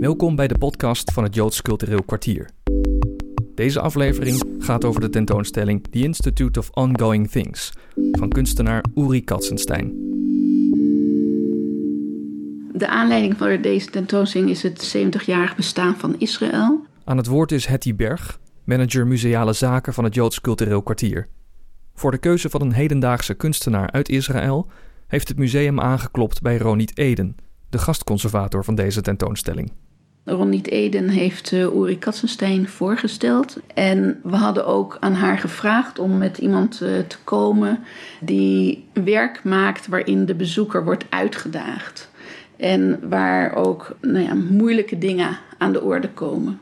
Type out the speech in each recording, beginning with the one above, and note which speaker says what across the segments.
Speaker 1: Welkom bij de podcast van het Joods Cultureel Kwartier. Deze aflevering gaat over de tentoonstelling The Institute of Ongoing Things van kunstenaar Uri Katzenstein.
Speaker 2: De aanleiding voor deze tentoonstelling is het 70-jarig bestaan van Israël.
Speaker 1: Aan het woord is Hetty Berg, manager museale zaken van het Joods Cultureel Kwartier. Voor de keuze van een hedendaagse kunstenaar uit Israël heeft het museum aangeklopt bij Ronit Eden, de gastconservator van deze tentoonstelling.
Speaker 2: Ronit Eden heeft uh, Uri Katzenstein voorgesteld. En we hadden ook aan haar gevraagd om met iemand uh, te komen die werk maakt waarin de bezoeker wordt uitgedaagd. En waar ook nou ja, moeilijke dingen aan de orde komen.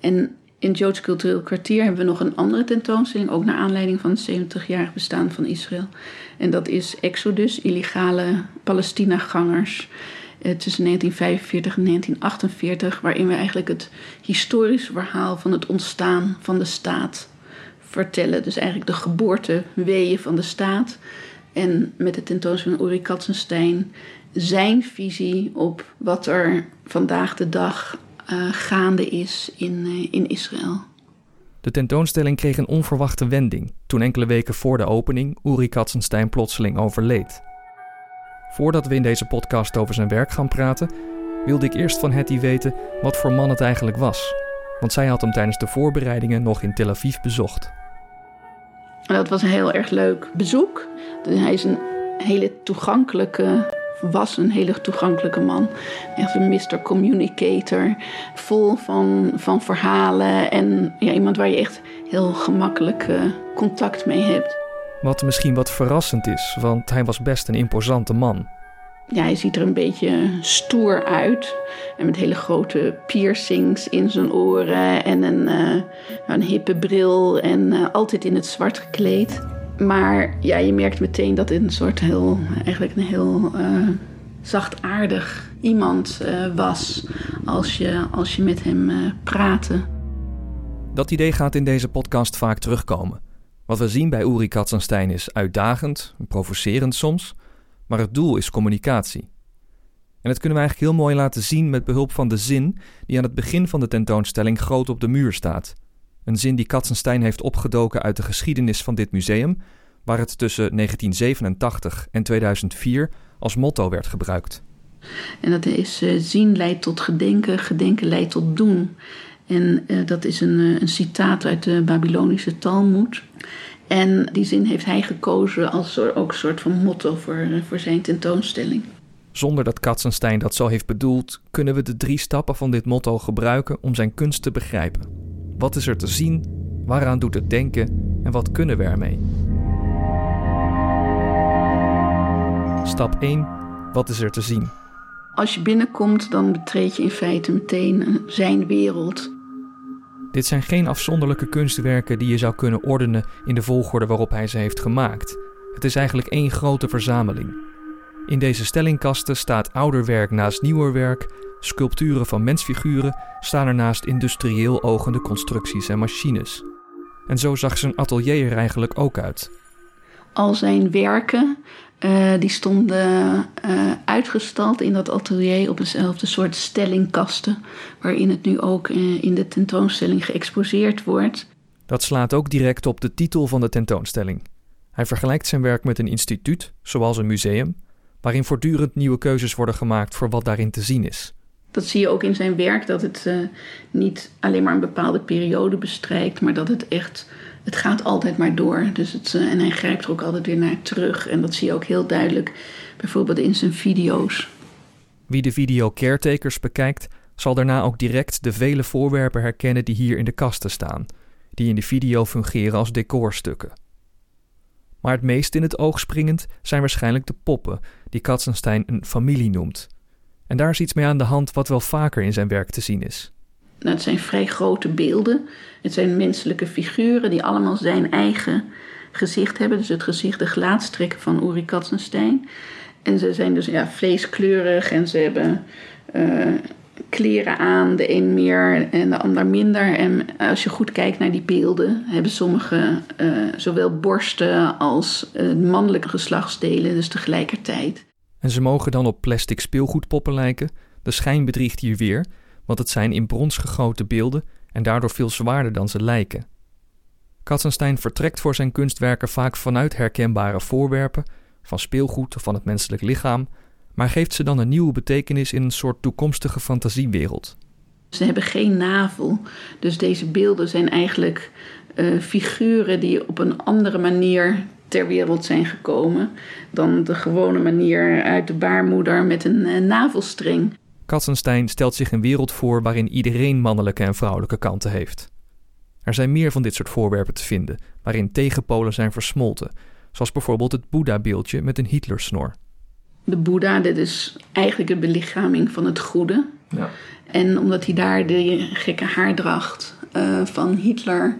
Speaker 2: En in Joods Cultureel Kwartier hebben we nog een andere tentoonstelling, ook naar aanleiding van het 70-jarig bestaan van Israël. En dat is Exodus, illegale Palestina-gangers eh, tussen 1945 en 1948, waarin we eigenlijk het historische verhaal van het ontstaan van de staat vertellen. Dus eigenlijk de geboorteweeën van de staat. En met de tentoonstelling van Uri Katzenstein zijn visie op wat er vandaag de dag uh, gaande is in, uh, in Israël.
Speaker 1: De tentoonstelling kreeg een onverwachte wending toen enkele weken voor de opening Uri Katzenstein plotseling overleed. Voordat we in deze podcast over zijn werk gaan praten, wilde ik eerst van Hetty weten wat voor man het eigenlijk was. Want zij had hem tijdens de voorbereidingen nog in Tel Aviv bezocht.
Speaker 2: Dat was een heel erg leuk bezoek. Hij is een hele toegankelijke, was een hele toegankelijke man. Echt een Mr. Communicator. Vol van, van verhalen en ja, iemand waar je echt heel gemakkelijk uh, contact mee hebt.
Speaker 1: Wat misschien wat verrassend is, want hij was best een imposante man.
Speaker 2: Ja, hij ziet er een beetje stoer uit. En met hele grote piercings in zijn oren en een, uh, een hippe bril en uh, altijd in het zwart gekleed. Maar ja, je merkt meteen dat het een soort heel, eigenlijk een heel uh, zachtaardig iemand was als je, als je met hem praatte.
Speaker 1: Dat idee gaat in deze podcast vaak terugkomen. Wat we zien bij Uri Katzenstein is uitdagend, provocerend soms, maar het doel is communicatie. En dat kunnen we eigenlijk heel mooi laten zien met behulp van de zin die aan het begin van de tentoonstelling groot op de muur staat. Een zin die Katzenstein heeft opgedoken uit de geschiedenis van dit museum, waar het tussen 1987 en 2004 als motto werd gebruikt.
Speaker 2: En dat is uh, zien leidt tot gedenken, gedenken leidt tot doen. En uh, dat is een, uh, een citaat uit de Babylonische Talmud. En die zin heeft hij gekozen als ook een soort van motto voor, voor zijn tentoonstelling.
Speaker 1: Zonder dat Katzenstein dat zo heeft bedoeld, kunnen we de drie stappen van dit motto gebruiken om zijn kunst te begrijpen. Wat is er te zien? Waaraan doet het denken? En wat kunnen we ermee? Stap 1. Wat is er te zien?
Speaker 2: Als je binnenkomt, dan betreed je in feite meteen zijn wereld.
Speaker 1: Dit zijn geen afzonderlijke kunstwerken die je zou kunnen ordenen in de volgorde waarop hij ze heeft gemaakt. Het is eigenlijk één grote verzameling. In deze stellingkasten staat ouder werk naast nieuwer werk, sculpturen van mensfiguren staan er naast industrieel ogende constructies en machines. En zo zag zijn atelier er eigenlijk ook uit.
Speaker 2: Al zijn werken uh, die stonden uh, uitgestald in dat atelier op eenzelfde soort stellingkasten, waarin het nu ook uh, in de tentoonstelling geëxposeerd wordt.
Speaker 1: Dat slaat ook direct op de titel van de tentoonstelling. Hij vergelijkt zijn werk met een instituut, zoals een museum, waarin voortdurend nieuwe keuzes worden gemaakt voor wat daarin te zien is.
Speaker 2: Dat zie je ook in zijn werk, dat het niet alleen maar een bepaalde periode bestrijkt, maar dat het echt het gaat altijd maar door. Dus het, en hij grijpt er ook altijd weer naar terug. En dat zie je ook heel duidelijk bijvoorbeeld in zijn video's.
Speaker 1: Wie de video Caretakers bekijkt, zal daarna ook direct de vele voorwerpen herkennen die hier in de kasten staan, die in de video fungeren als decorstukken. Maar het meest in het oog springend zijn waarschijnlijk de poppen, die Katzenstein een familie noemt. En daar is iets mee aan de hand wat wel vaker in zijn werk te zien is.
Speaker 2: Nou, het zijn vrij grote beelden. Het zijn menselijke figuren die allemaal zijn eigen gezicht hebben. Dus het gezicht, de gelaatstrekken van Uri Katzenstein. En ze zijn dus ja, vleeskleurig en ze hebben uh, kleren aan. De een meer en de ander minder. En als je goed kijkt naar die beelden, hebben sommige uh, zowel borsten als uh, mannelijke geslachtsdelen, dus tegelijkertijd.
Speaker 1: En ze mogen dan op plastic speelgoedpoppen lijken. De schijn bedriegt hier weer. Want het zijn in brons gegoten beelden en daardoor veel zwaarder dan ze lijken. Katzenstein vertrekt voor zijn kunstwerken vaak vanuit herkenbare voorwerpen, van speelgoed of van het menselijk lichaam, maar geeft ze dan een nieuwe betekenis in een soort toekomstige fantasiewereld.
Speaker 2: Ze hebben geen navel, dus deze beelden zijn eigenlijk uh, figuren die op een andere manier ter wereld zijn gekomen dan de gewone manier uit de baarmoeder met een uh, navelstring.
Speaker 1: Katzenstein stelt zich een wereld voor waarin iedereen mannelijke en vrouwelijke kanten heeft. Er zijn meer van dit soort voorwerpen te vinden, waarin tegenpolen zijn versmolten, zoals bijvoorbeeld het Boeddha-beeldje met een Hitlersnor.
Speaker 2: De Boeddha, dit is eigenlijk de belichaming van het goede. Ja. En omdat hij daar de gekke haardracht uh, van Hitler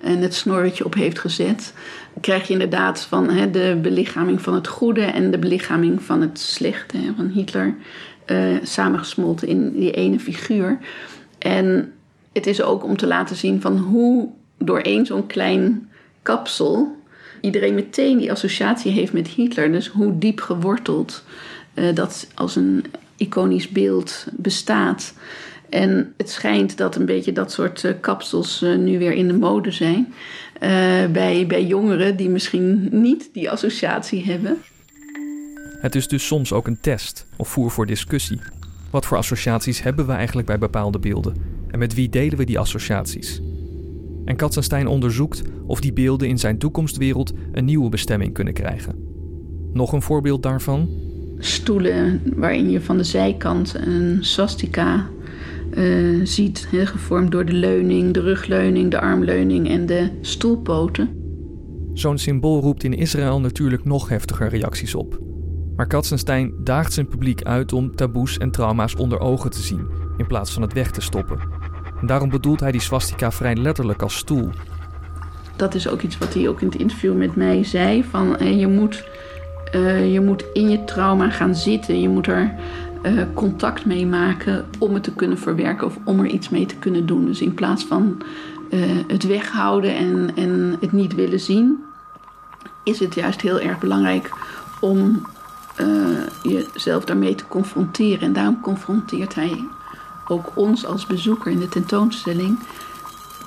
Speaker 2: en het snorretje op heeft gezet, krijg je inderdaad van hè, de belichaming van het goede en de belichaming van het slechte hè, van Hitler uh, samengesmolten in die ene figuur. En het is ook om te laten zien van hoe door één zo'n klein kapsel iedereen meteen die associatie heeft met Hitler. Dus hoe diep geworteld uh, dat als een iconisch beeld bestaat. En het schijnt dat een beetje dat soort uh, kapsels nu weer in de mode zijn. bij, bij jongeren die misschien niet die associatie hebben.
Speaker 1: Het is dus soms ook een test of voer voor discussie. Wat voor associaties hebben we eigenlijk bij bepaalde beelden? En met wie delen we die associaties? En Katzenstein onderzoekt of die beelden in zijn toekomstwereld een nieuwe bestemming kunnen krijgen. Nog een voorbeeld daarvan?
Speaker 2: Stoelen waarin je van de zijkant een swastika uh, ziet, gevormd door de leuning, de rugleuning, de armleuning en de stoelpoten.
Speaker 1: Zo'n symbool roept in Israël natuurlijk nog heftiger reacties op. Maar Katzenstein daagt zijn publiek uit om taboes en trauma's onder ogen te zien, in plaats van het weg te stoppen. En daarom bedoelt hij die swastika vrij letterlijk als stoel.
Speaker 2: Dat is ook iets wat hij ook in het interview met mij zei: van je moet, uh, je moet in je trauma gaan zitten, je moet er uh, contact mee maken om het te kunnen verwerken of om er iets mee te kunnen doen. Dus in plaats van het weghouden en, en het niet willen zien, is het juist heel erg belangrijk om uh, jezelf daarmee te confronteren. En daarom confronteert hij ook ons als bezoeker in de tentoonstelling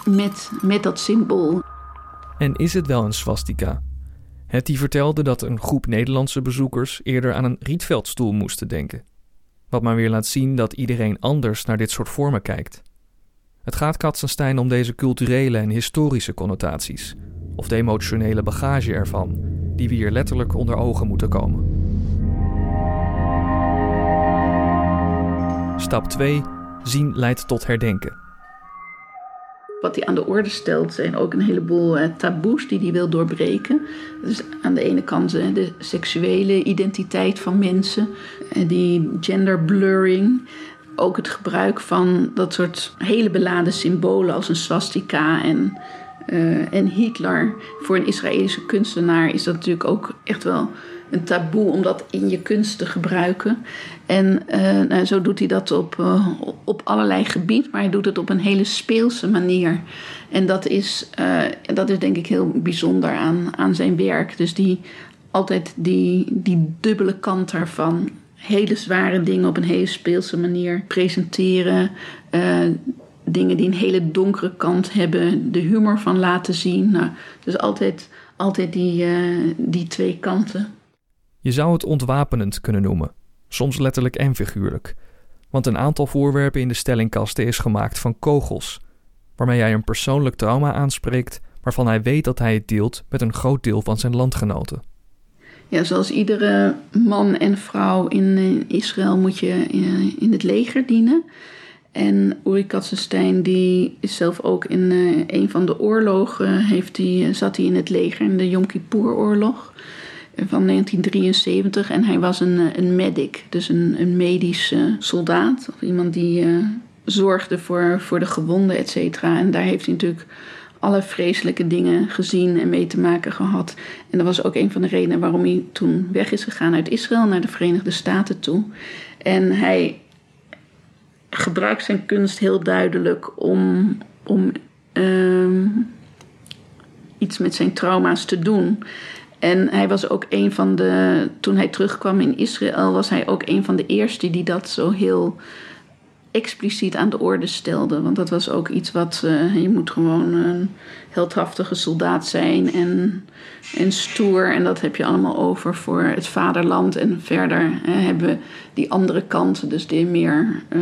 Speaker 2: met, met dat symbool.
Speaker 1: En is het wel een swastika? Hetty vertelde dat een groep Nederlandse bezoekers eerder aan een rietveldstoel moesten denken. Wat maar weer laat zien dat iedereen anders naar dit soort vormen kijkt. Het gaat Katzenstein om deze culturele en historische connotaties, of de emotionele bagage ervan, die we hier letterlijk onder ogen moeten komen. Stap 2. Zien leidt tot herdenken.
Speaker 2: Wat hij aan de orde stelt zijn ook een heleboel eh, taboes die hij wil doorbreken. Dus aan de ene kant eh, de seksuele identiteit van mensen, eh, die gender blurring. Ook het gebruik van dat soort hele beladen symbolen als een swastika en, en Hitler. Voor een Israëlische kunstenaar is dat natuurlijk ook echt wel een taboe om dat in je kunst te gebruiken. En uh, nou, zo doet hij dat op, uh, op allerlei gebieden, maar hij doet het op een hele speelse manier. En dat is, uh, dat is denk ik heel bijzonder aan, aan zijn werk. Dus die altijd die, die dubbele kant daarvan. Hele zware dingen op een hele speelse manier presenteren. dingen die een hele donkere kant hebben, de humor van laten zien. Nou, dus altijd, altijd die, die twee kanten.
Speaker 1: Je zou het ontwapenend kunnen noemen, soms letterlijk en figuurlijk. Want een aantal voorwerpen in de stellingkasten is gemaakt van kogels, waarmee hij een persoonlijk trauma aanspreekt waarvan hij weet dat hij het deelt met een groot deel van zijn landgenoten.
Speaker 2: Ja, zoals iedere man en vrouw in Israël moet je eh, in het leger dienen. En Uri Katzenstein die is zelf ook in eh, een van de oorlogen, heeft die, zat hij in het leger, in de Yom Kippur-oorlog van 1973 en hij was een, eh, een medic, dus een, een medische soldaat. Of iemand die uh, zorgde voor, voor de gewonden, et cetera. En daar heeft hij natuurlijk alle vreselijke dingen gezien en mee te maken gehad. En dat was ook een van de redenen waarom hij toen weg is gegaan uit Israël naar de Verenigde Staten toe. En hij gebruikt zijn kunst heel duidelijk om, om uh, iets met zijn trauma's te doen. En hij was ook een van de, toen hij terugkwam in Israël, was hij ook een van de eerste die dat zo heel expliciet aan de orde stelde. Want dat was ook iets wat. Uh, je moet gewoon een heldhaftige soldaat zijn en, en stoer. En dat heb je allemaal over voor het vaderland. En verder uh, hebben we die andere kant, dus de meer. Uh,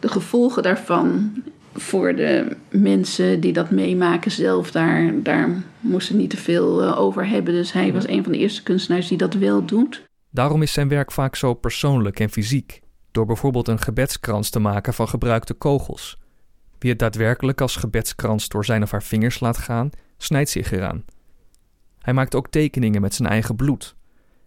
Speaker 2: de gevolgen daarvan voor de mensen die dat meemaken zelf, daar, daar moesten niet te veel over hebben. Dus hij was een van de eerste kunstenaars die dat wel doet.
Speaker 1: Daarom is zijn werk vaak zo persoonlijk en fysiek, door bijvoorbeeld een gebedskrans te maken van gebruikte kogels. Wie het daadwerkelijk als gebedskrans door zijn of haar vingers laat gaan, snijdt zich eraan. Hij maakt ook tekeningen met zijn eigen bloed.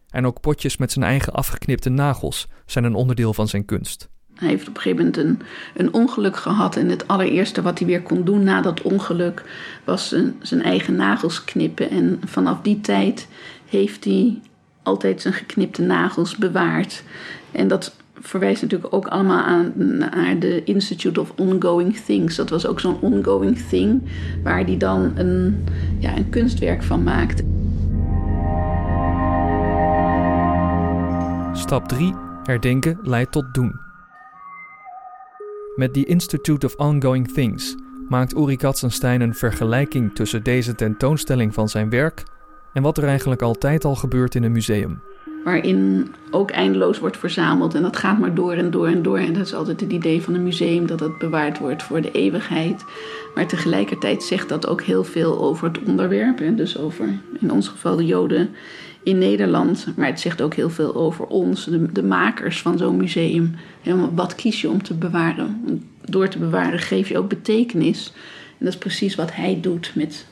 Speaker 1: En ook potjes met zijn eigen afgeknipte nagels zijn een onderdeel van zijn kunst.
Speaker 2: Hij heeft op een gegeven moment een, een ongeluk gehad. En het allereerste wat hij weer kon doen na dat ongeluk was zijn, zijn eigen nagels knippen. En vanaf die tijd heeft hij altijd zijn geknipte nagels bewaard. En dat verwijst natuurlijk ook allemaal aan naar de Institute of Ongoing Things. Dat was ook zo'n ongoing thing waar hij dan een, ja, een kunstwerk van maakte.
Speaker 1: Stap 3. Herdenken leidt tot doen. Met die Institute of Ongoing Things maakt Uri Katzenstein een vergelijking tussen deze tentoonstelling van zijn werk en wat er eigenlijk altijd al gebeurt in een museum.
Speaker 2: Waarin ook eindeloos wordt verzameld en dat gaat maar door en door en door. En dat is altijd het idee van een museum dat het bewaard wordt voor de eeuwigheid. Maar tegelijkertijd zegt dat ook heel veel over het onderwerp. En dus over in ons geval de Joden in Nederland. Maar het zegt ook heel veel over ons, de, de makers van zo'n museum. wat kies je om te bewaren? Door te bewaren geef je ook betekenis. En dat is precies wat hij doet met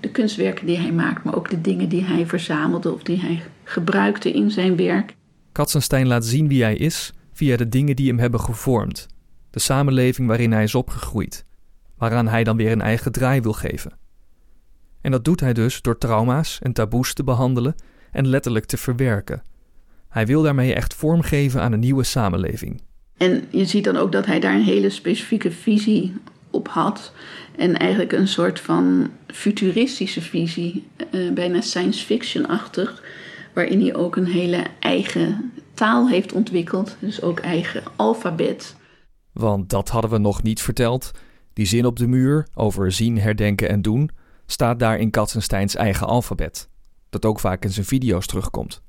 Speaker 2: de kunstwerken die hij maakt, maar ook de dingen die hij verzamelde of die hij gebruikte in zijn werk.
Speaker 1: Katzenstein laat zien wie hij is via de dingen die hem hebben gevormd, de samenleving waarin hij is opgegroeid, waaraan hij dan weer een eigen draai wil geven. En dat doet hij dus door trauma's en taboes te behandelen en letterlijk te verwerken. Hij wil daarmee echt vormgeven aan een nieuwe samenleving.
Speaker 2: En je ziet dan ook dat hij daar een hele specifieke visie op had. En eigenlijk een soort van futuristische visie, uh, bijna science fiction-achtig, waarin hij ook een hele eigen taal heeft ontwikkeld, dus ook eigen alfabet.
Speaker 1: Want dat hadden we nog niet verteld. Die zin op de muur over zien, herdenken en doen staat daar in Katzensteins eigen alfabet, dat ook vaak in zijn video's terugkomt.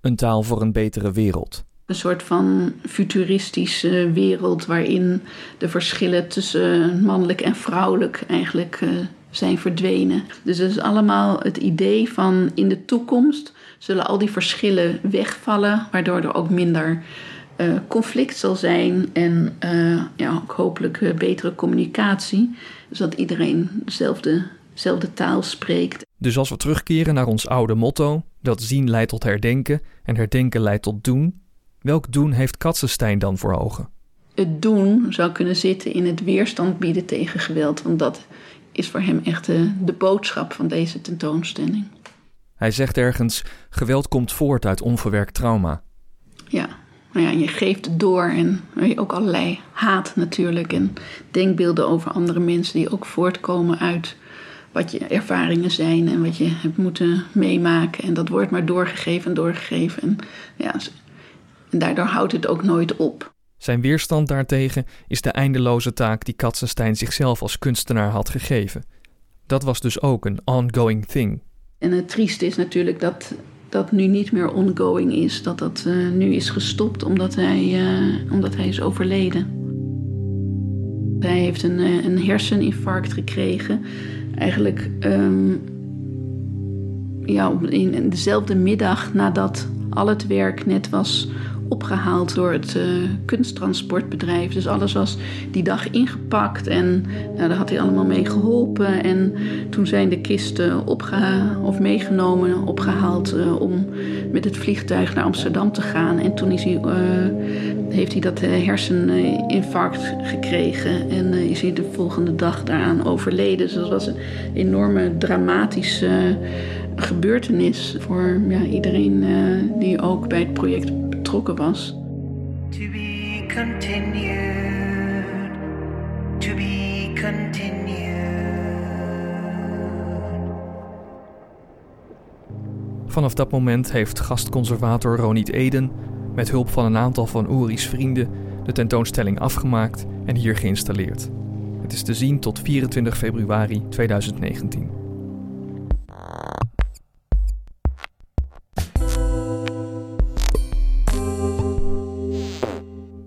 Speaker 1: Een taal voor een betere wereld.
Speaker 2: Een soort van futuristische wereld waarin de verschillen tussen mannelijk en vrouwelijk eigenlijk uh, zijn verdwenen. Dus het is allemaal het idee van in de toekomst zullen al die verschillen wegvallen, waardoor er ook minder uh, conflict zal zijn en uh, ja, ook hopelijk betere communicatie. Zodat iedereen dezelfde, dezelfde taal spreekt.
Speaker 1: Dus als we terugkeren naar ons oude motto, dat zien leidt tot herdenken en herdenken leidt tot doen, Welk doen heeft Katzenstein dan voor ogen?
Speaker 2: Het doen zou kunnen zitten in het weerstand bieden tegen geweld, want dat is voor hem echt de, de boodschap van deze tentoonstelling.
Speaker 1: Hij zegt ergens: geweld komt voort uit onverwerkt trauma.
Speaker 2: Ja, maar ja, je geeft het door en ook allerlei haat natuurlijk en denkbeelden over andere mensen die ook voortkomen uit wat je ervaringen zijn en wat je hebt moeten meemaken. En dat wordt maar doorgegeven en doorgegeven. En ja, en daardoor houdt het ook nooit op.
Speaker 1: Zijn weerstand daartegen is de eindeloze taak die Katzenstein zichzelf als kunstenaar had gegeven. Dat was dus ook een ongoing thing.
Speaker 2: En het trieste is natuurlijk dat dat nu niet meer ongoing is. Dat dat uh, nu is gestopt omdat hij, uh, omdat hij is overleden. Hij heeft een, uh, een herseninfarct gekregen. Eigenlijk um, ja, in dezelfde middag nadat al het werk net was opgehaald door het uh, kunsttransportbedrijf. Dus alles was die dag ingepakt en nou, daar had hij allemaal mee geholpen. En toen zijn de kisten opgeha of meegenomen, opgehaald uh, om met het vliegtuig naar Amsterdam te gaan. En toen is hij, uh, heeft hij dat herseninfarct gekregen en is hij de volgende dag daaraan overleden. Dus dat was een enorme dramatische gebeurtenis voor ja, iedereen die ook bij het project betrokken was. To be continued, to be continued.
Speaker 1: Vanaf dat moment heeft gastconservator Ronit Eden met hulp van een aantal van Uri's vrienden de tentoonstelling afgemaakt en hier geïnstalleerd. Het is te zien tot 24 februari 2019.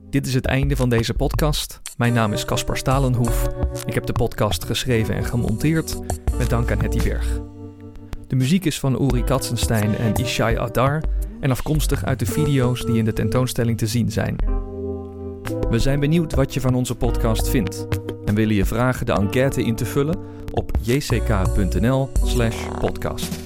Speaker 1: Dit is het einde van deze podcast. Mijn naam is Caspar Stalenhoef. Ik heb de podcast geschreven en gemonteerd met dank aan Hetty Berg. De muziek is van Uri Katzenstein en Ishai Adar en afkomstig uit de video's die in de tentoonstelling te zien zijn. We zijn benieuwd wat je van onze podcast vindt en willen je vragen de enquête in te vullen op jck.nl/podcast.